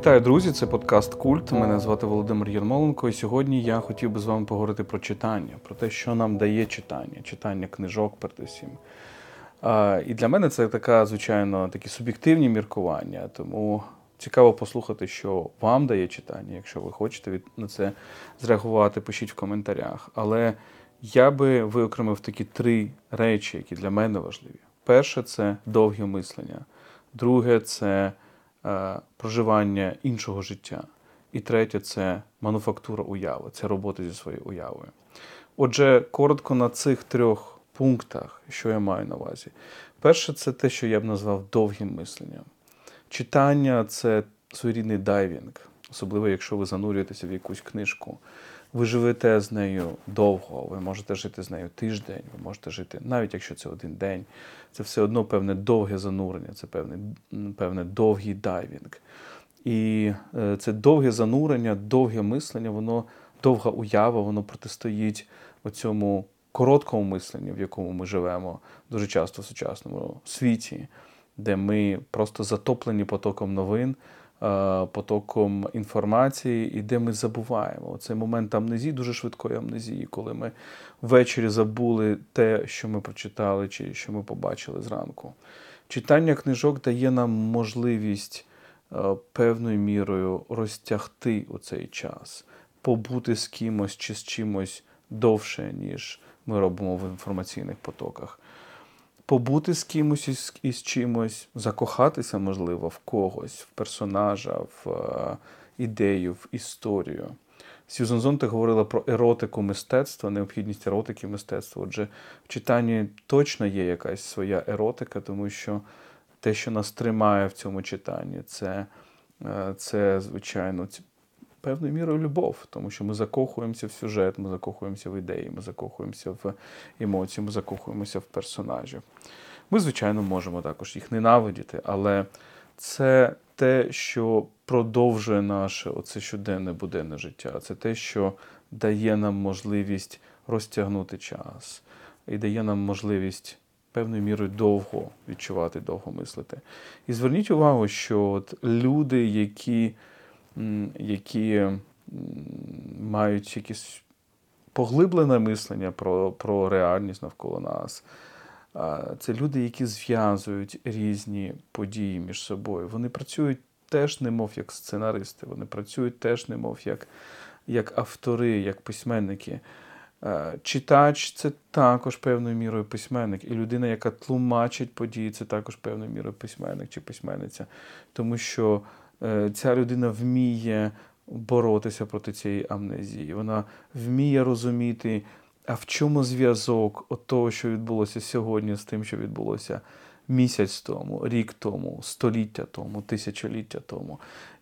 Вітаю, друзі! Це подкаст Культ. Мене звати Володимир Єрмоленко. І сьогодні я хотів би з вами поговорити про читання, про те, що нам дає читання, читання книжок, передусім. І для мене це така, звичайно, такі суб'єктивні міркування. Тому цікаво послухати, що вам дає читання. Якщо ви хочете на це зреагувати, пишіть в коментарях. Але я би виокремив такі три речі, які для мене важливі. Перше це довге мислення. Друге це проживання іншого життя. І третє це мануфактура уяви, це робота зі своєю уявою. Отже, коротко на цих трьох пунктах, що я маю на увазі. Перше, це те, що я б назвав довгим мисленням. Читання це своєрідний дайвінг, особливо якщо ви занурюєтеся в якусь книжку. Ви живете з нею довго, ви можете жити з нею тиждень, ви можете жити, навіть якщо це один день, це все одно певне довге занурення, це певне, певне довгий дайвінг. І е, це довге занурення, довге мислення, воно довга уява, воно протистоїть оцьому короткому мисленню, в якому ми живемо дуже часто в сучасному світі, де ми просто затоплені потоком новин. Е, потоком інформації, і де ми забуваємо. Цей момент амнезії, дуже швидкої амнезії, коли ми ввечері забули те, що ми прочитали, чи що ми побачили зранку. Читання книжок дає нам можливість е, певною мірою розтягти оцей час, побути з кимось чи з чимось довше, ніж ми робимо в інформаційних потоках побути з кимось із, із чимось, закохатися, можливо, в когось, в персонажа, в е, ідею, в історію. Сьюзан Зонтик говорила про еротику мистецтва, необхідність еротики мистецтва. Отже, в читанні точно є якась своя еротика, тому що те, що нас тримає в цьому читанні, це, е, це звичайно, певною мірою любов, тому що ми закохуємося в сюжет, ми закохуємося в ідеї, ми закохуємося в емоції, ми закохуємося в персонажів. Ми, звичайно, можемо також їх ненавидіти, але це те, що продовжує наше оце щоденне буденне життя. Це те, що дає нам можливість розтягнути час і дає нам можливість певною мірою довго відчувати, довго мислити. І зверніть увагу, що от люди, які які мають якесь поглиблене мислення про, про реальність навколо нас. Це люди, які зв'язують різні події між собою. Вони працюють теж, немов як сценаристи, вони працюють теж, немов як як автори, як письменники. Читач це також певною мірою письменник. І людина, яка тлумачить події, це також певною мірою письменник чи письменниця. Тому що ця людина вміє боротися проти цієї амнезії. Вона вміє розуміти, а в чому зв'язок того, що відбулося сьогодні, з тим, що відбулося місяць тому, рік тому, століття тому, тисячоліття тому.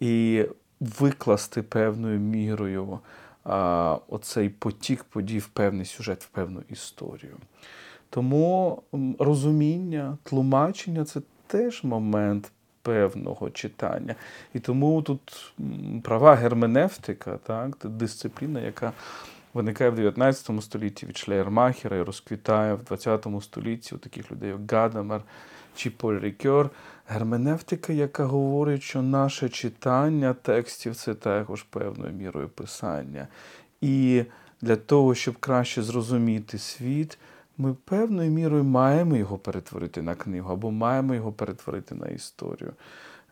І викласти певною мірою а, оцей потік подій в певний сюжет, в певну історію. Тому розуміння, тлумачення це теж момент певного читання. І тому тут права герменевтика, так, дисципліна, яка виникає в 19 столітті від Шлеєрмахера і розквітає в 20 столітті у таких людей, як Гадамер чи Поль. Герменевтика, яка говорить, що наше читання текстів це також певною мірою писання. І для того, щоб краще зрозуміти світ ми певною мірою маємо його перетворити на книгу або маємо його перетворити на історію.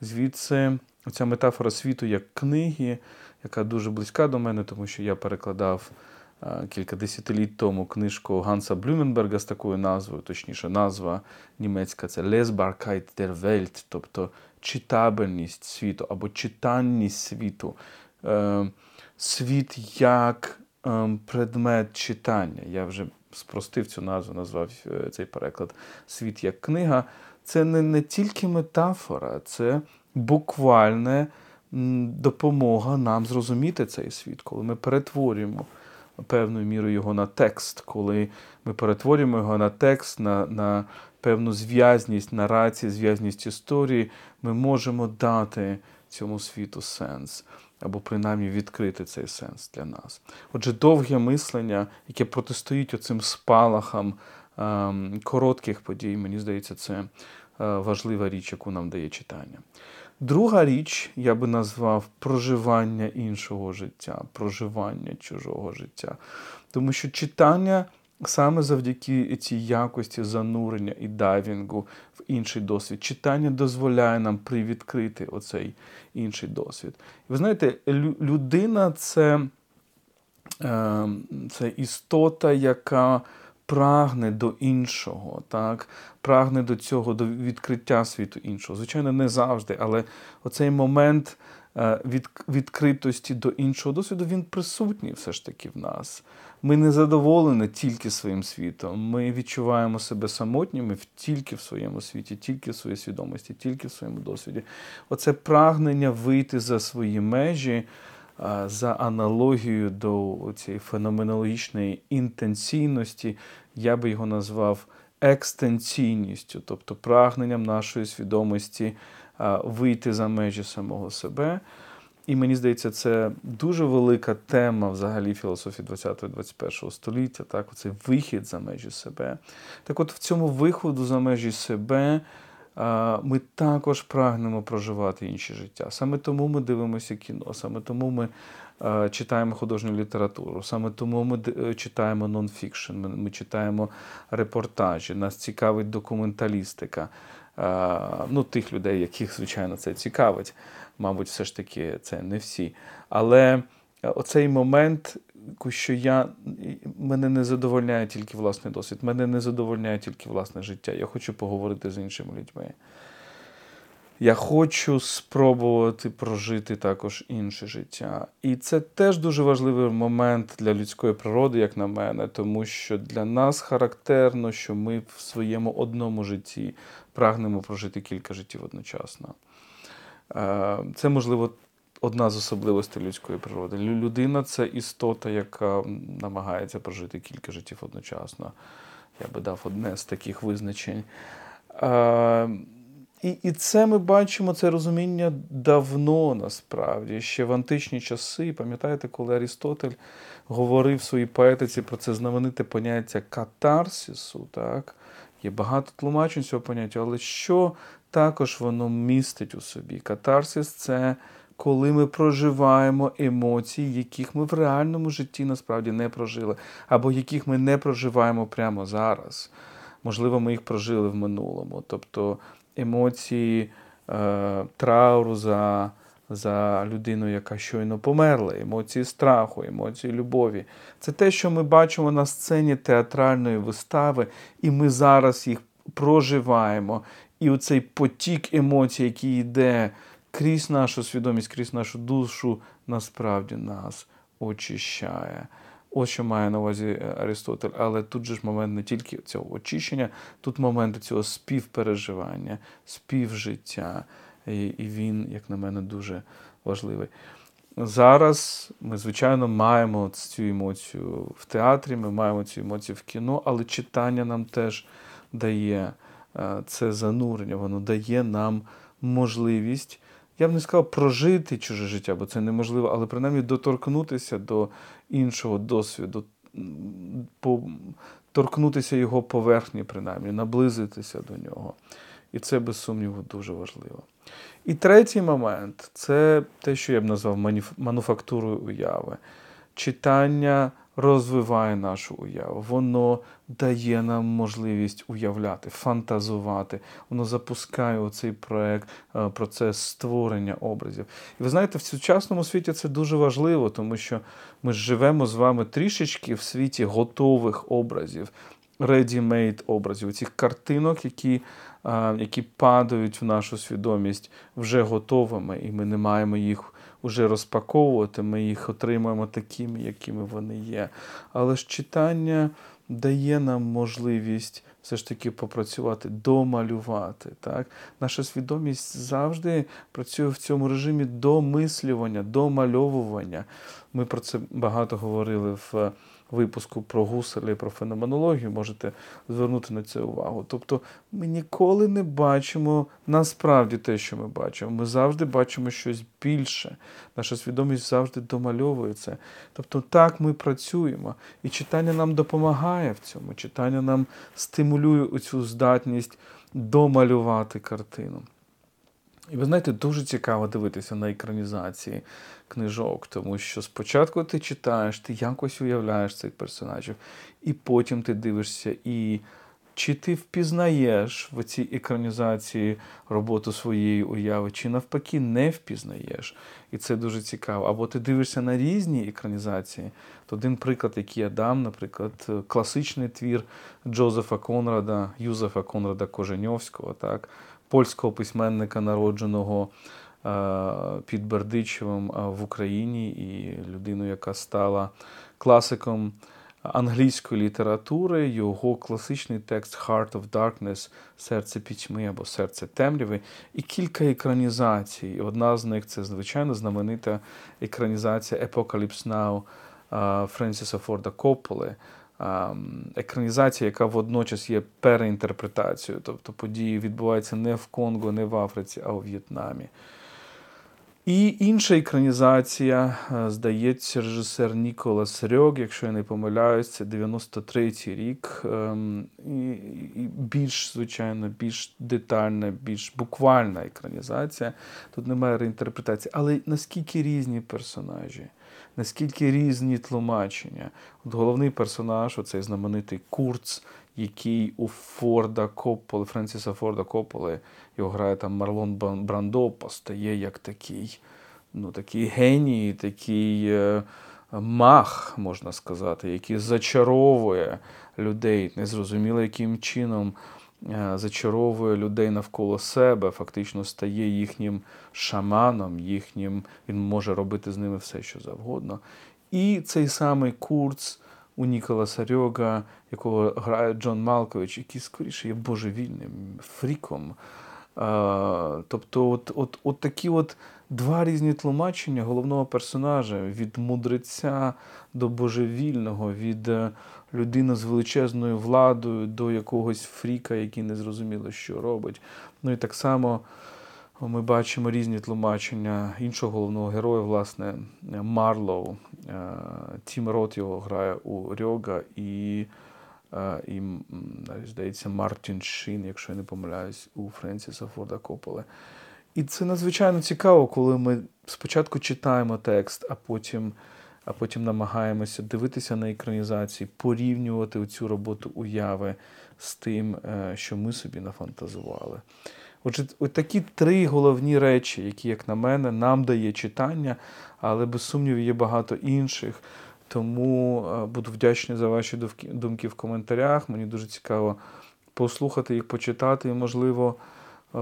Звідси ця метафора світу як книги, яка дуже близька до мене, тому що я перекладав кілька десятиліть тому книжку Ганса Блюменберга з такою назвою, точніше, назва німецька це Lesbarkeit der Welt, тобто читабельність світу або читанність світу. Е, світ як предмет читання. Я вже спростив цю назву, назвав е, цей переклад Світ як книга. Це не, не тільки метафора, це буквальна допомога нам зрозуміти цей світ, коли ми перетворюємо певною мірою його на текст, коли ми перетворюємо його на текст, на на певну зв'язність, нарації, зв'язність історії, ми можемо дати цьому світу сенс або принаймні відкрити цей сенс для нас. Отже, довге мислення, яке протистоїть оцим спалахам ем, коротких подій, мені здається, це важлива річ, яку нам дає читання. Друга річ, я би назвав проживання іншого життя, проживання чужого життя. Тому що читання саме завдяки цій якості занурення і дайвінгу в інший досвід, читання дозволяє нам привідкрити оцей інший досвід. ви знаєте, людина це, ем, це істота, яка прагне до іншого, так? прагне до цього, до відкриття світу іншого. Звичайно, не завжди, але оцей момент від, відкритості до іншого досвіду він присутній все ж таки в нас. Ми не задоволені тільки своїм світом. Ми відчуваємо себе самотніми тільки в своєму світі, тільки в своїй свідомості, тільки в своєму досвіді. Оце прагнення вийти за свої межі за аналогією до цієї феноменологічної інтенційності, я би його назвав екстенційністю, тобто прагненням нашої свідомості вийти за межі самого себе. І мені здається, це дуже велика тема взагалі філософії 20-21 століття, так, оцей вихід за межі себе. Так от в цьому виходу за межі себе ми також прагнемо проживати інші життя. Саме тому ми дивимося кіно, саме тому ми читаємо художню літературу, саме тому ми е, читаємо нонфікшн, ми читаємо репортажі, нас цікавить документалістика. Ну, Тих людей, яких, звичайно, це цікавить. Мабуть, все ж таки це не всі. Але оцей момент що я, мене не задовольняє тільки власний досвід, мене не задовольняє тільки власне життя. Я хочу поговорити з іншими людьми. Я хочу спробувати прожити також інше життя. І це теж дуже важливий момент для людської природи, як на мене, тому що для нас характерно, що ми в своєму одному житті прагнемо прожити кілька життів одночасно. Е, це можливо одна з особливостей людської природи. Людина це істота, яка намагається прожити кілька життів одночасно. Я би дав одне з таких визначень. І і це ми бачимо, це розуміння давно насправді, ще в античні часи. Пам'ятаєте, коли Арістотель говорив в своїй поетиці про це знамените поняття катарсісу, так? Є багато тлумачень цього поняття, але що також воно містить у собі? Катарсис це коли ми проживаємо емоції, яких ми в реальному житті насправді не прожили, або яких ми не проживаємо прямо зараз. Можливо, ми їх прожили в минулому. Тобто емоції е, трауру за за людину, яка щойно померла, емоції страху, емоції любові. Це те, що ми бачимо на сцені театральної вистави, і ми зараз їх проживаємо. І оцей потік емоцій, який йде крізь нашу свідомість, крізь нашу душу насправді нас очищає. Ось що має на увазі е, Аристотель. Але тут же ж момент не тільки цього очищення, тут момент цього співпереживання, співжиття. І він, як на мене, дуже важливий. Зараз ми, звичайно, маємо цю емоцію в театрі, ми маємо цю емоцію в кіно, але читання нам теж дає е, це занурення, воно дає нам можливість я б не сказав прожити чуже життя, бо це неможливо, але принаймні доторкнутися до іншого досвіду, торкнутися його поверхні, принаймні, наблизитися до нього. І це, без сумніву, дуже важливо. І третій момент це те, що я б назвав мануфактурою уяви. Читання розвиває нашу уяву, воно дає нам можливість уявляти, фантазувати, воно запускає оцей проект, е, процес створення образів. І ви знаєте, в сучасному світі це дуже важливо, тому що ми живемо з вами трішечки в світі готових образів, ready-made образів, цих картинок, які які падають в нашу свідомість вже готовими, і ми не маємо їх вже розпаковувати, ми їх отримаємо такими, якими вони є. Але ж читання дає нам можливість все ж таки попрацювати, домалювати. Так? Наша свідомість завжди працює в цьому режимі домислювання, домальовування. Ми про це багато говорили в випуску про Гуселя про феноменологію, можете звернути на це увагу. Тобто ми ніколи не бачимо насправді те, що ми бачимо. Ми завжди бачимо щось більше. Наша свідомість завжди домальовує це. Тобто, так ми працюємо. І читання нам допомагає в цьому. Читання нам стимулює цю здатність домалювати картину. І ви знаєте, дуже цікаво дивитися на екранізації книжок, тому що спочатку ти читаєш, ти якось уявляєш цих персонажів, і потім ти дивишся, і чи ти впізнаєш в цій екранізації роботу своєї уяви, чи навпаки не впізнаєш. І це дуже цікаво. Або ти дивишся на різні екранізації. То один приклад, який я дам, наприклад, класичний твір Джозефа Конрада, Юзефа Конрада Коженьовського, так, польського письменника, народженого під Бердичевом в Україні, і людину, яка стала класиком англійської літератури, його класичний текст Heart of Darkness, Серце пітьми або Серце темряви, і кілька екранізацій. Одна з них це звичайно знаменита екранізація Apocalypse Now Френсіса Форда Копполи. Екранізація, яка водночас є переінтерпретацією, тобто події відбуваються не в Конго, не в Африці, а у В'єтнамі. І інша екранізація, е, здається, режисер Ніколас Рьог, якщо я не помиляюсь, це 93-й рік. Ем, і, більш, звичайно, більш детальна, більш буквальна екранізація. Тут немає реінтерпретації. Але наскільки різні персонажі, наскільки різні тлумачення. От Головний персонаж, оцей знаменитий Курц, який у Форда Копполи, Френсіса Форда Копполи, його грає там Марлон Брандо, постає як такий, ну, такий геній, такий е, мах, можна сказати, який зачаровує людей, незрозуміло яким чином. Е, зачаровує людей навколо себе, фактично стає їхнім шаманом, їхнім, він може робити з ними все, що завгодно. І цей самий Курц у Ніколаса Рьога, якого грає Джон Малкович, який скоріше є божевільним фріком. Тобто, от, от, от такі от два різні тлумачення головного персонажа від мудреця до божевільного, від е, людини з величезною владою до якогось фріка, який не зрозуміло, що робить. Ну і так само. Ми бачимо різні тлумачення іншого головного героя, власне, Марлоу. Е, Тім Рот його грає у Рьога і, е, і здається, Мартін Шин, якщо я не помиляюсь, у Френсіса Форда Копполи. І це надзвичайно цікаво, коли ми спочатку читаємо текст, а потім а потім намагаємося дивитися на екранізації, порівнювати цю роботу уяви з тим, е, що ми собі нафантазували. Отже, от такі три головні речі, які, як на мене, нам дає читання, але без сумніву є багато інших. Тому е, буду вдячний за ваші думки в коментарях. Мені дуже цікаво послухати їх, почитати і, можливо, е,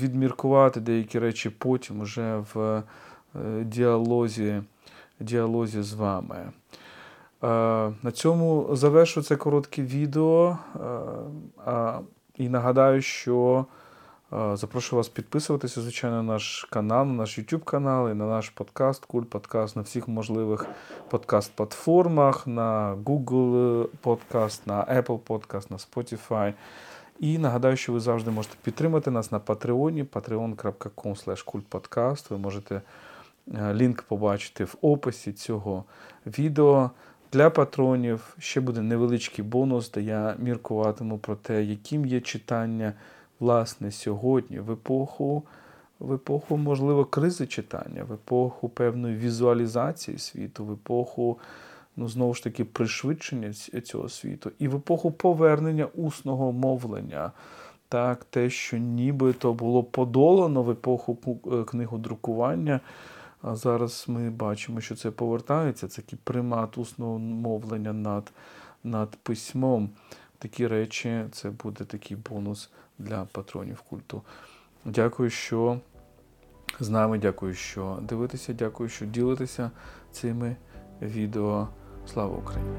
відміркувати деякі речі потім уже в е, діалозі, діалозі з вами. На цьому завершу це коротке відео. І нагадаю, що. Запрошую вас підписуватися, звичайно, на наш канал, на наш YouTube канал і на наш подкаст, Культ Подкаст на всіх можливих подкаст-платформах, на Google Podcast, на Apple Podcast, на Spotify. І нагадаю, що ви завжди можете підтримати нас на Патреоні, patreon.com. Ви можете е, лінк побачити в описі цього відео. Для патронів ще буде невеличкий бонус, де я міркуватиму про те, яким є читання власне, сьогодні, в епоху, в епоху, можливо, кризи читання, в епоху певної візуалізації світу, в епоху, ну, знову ж таки, пришвидшення цього світу, і в епоху повернення усного мовлення. Так, те, що нібито було подолано в епоху е, книгодрукування. А зараз ми бачимо, що це повертається, це такий примат усного мовлення над над письмом. Такі речі, це буде такий бонус для патронів культу. Дякую, що з нами, дякую, що дивитеся, дякую, що ділитеся цими відео. Слава Україні!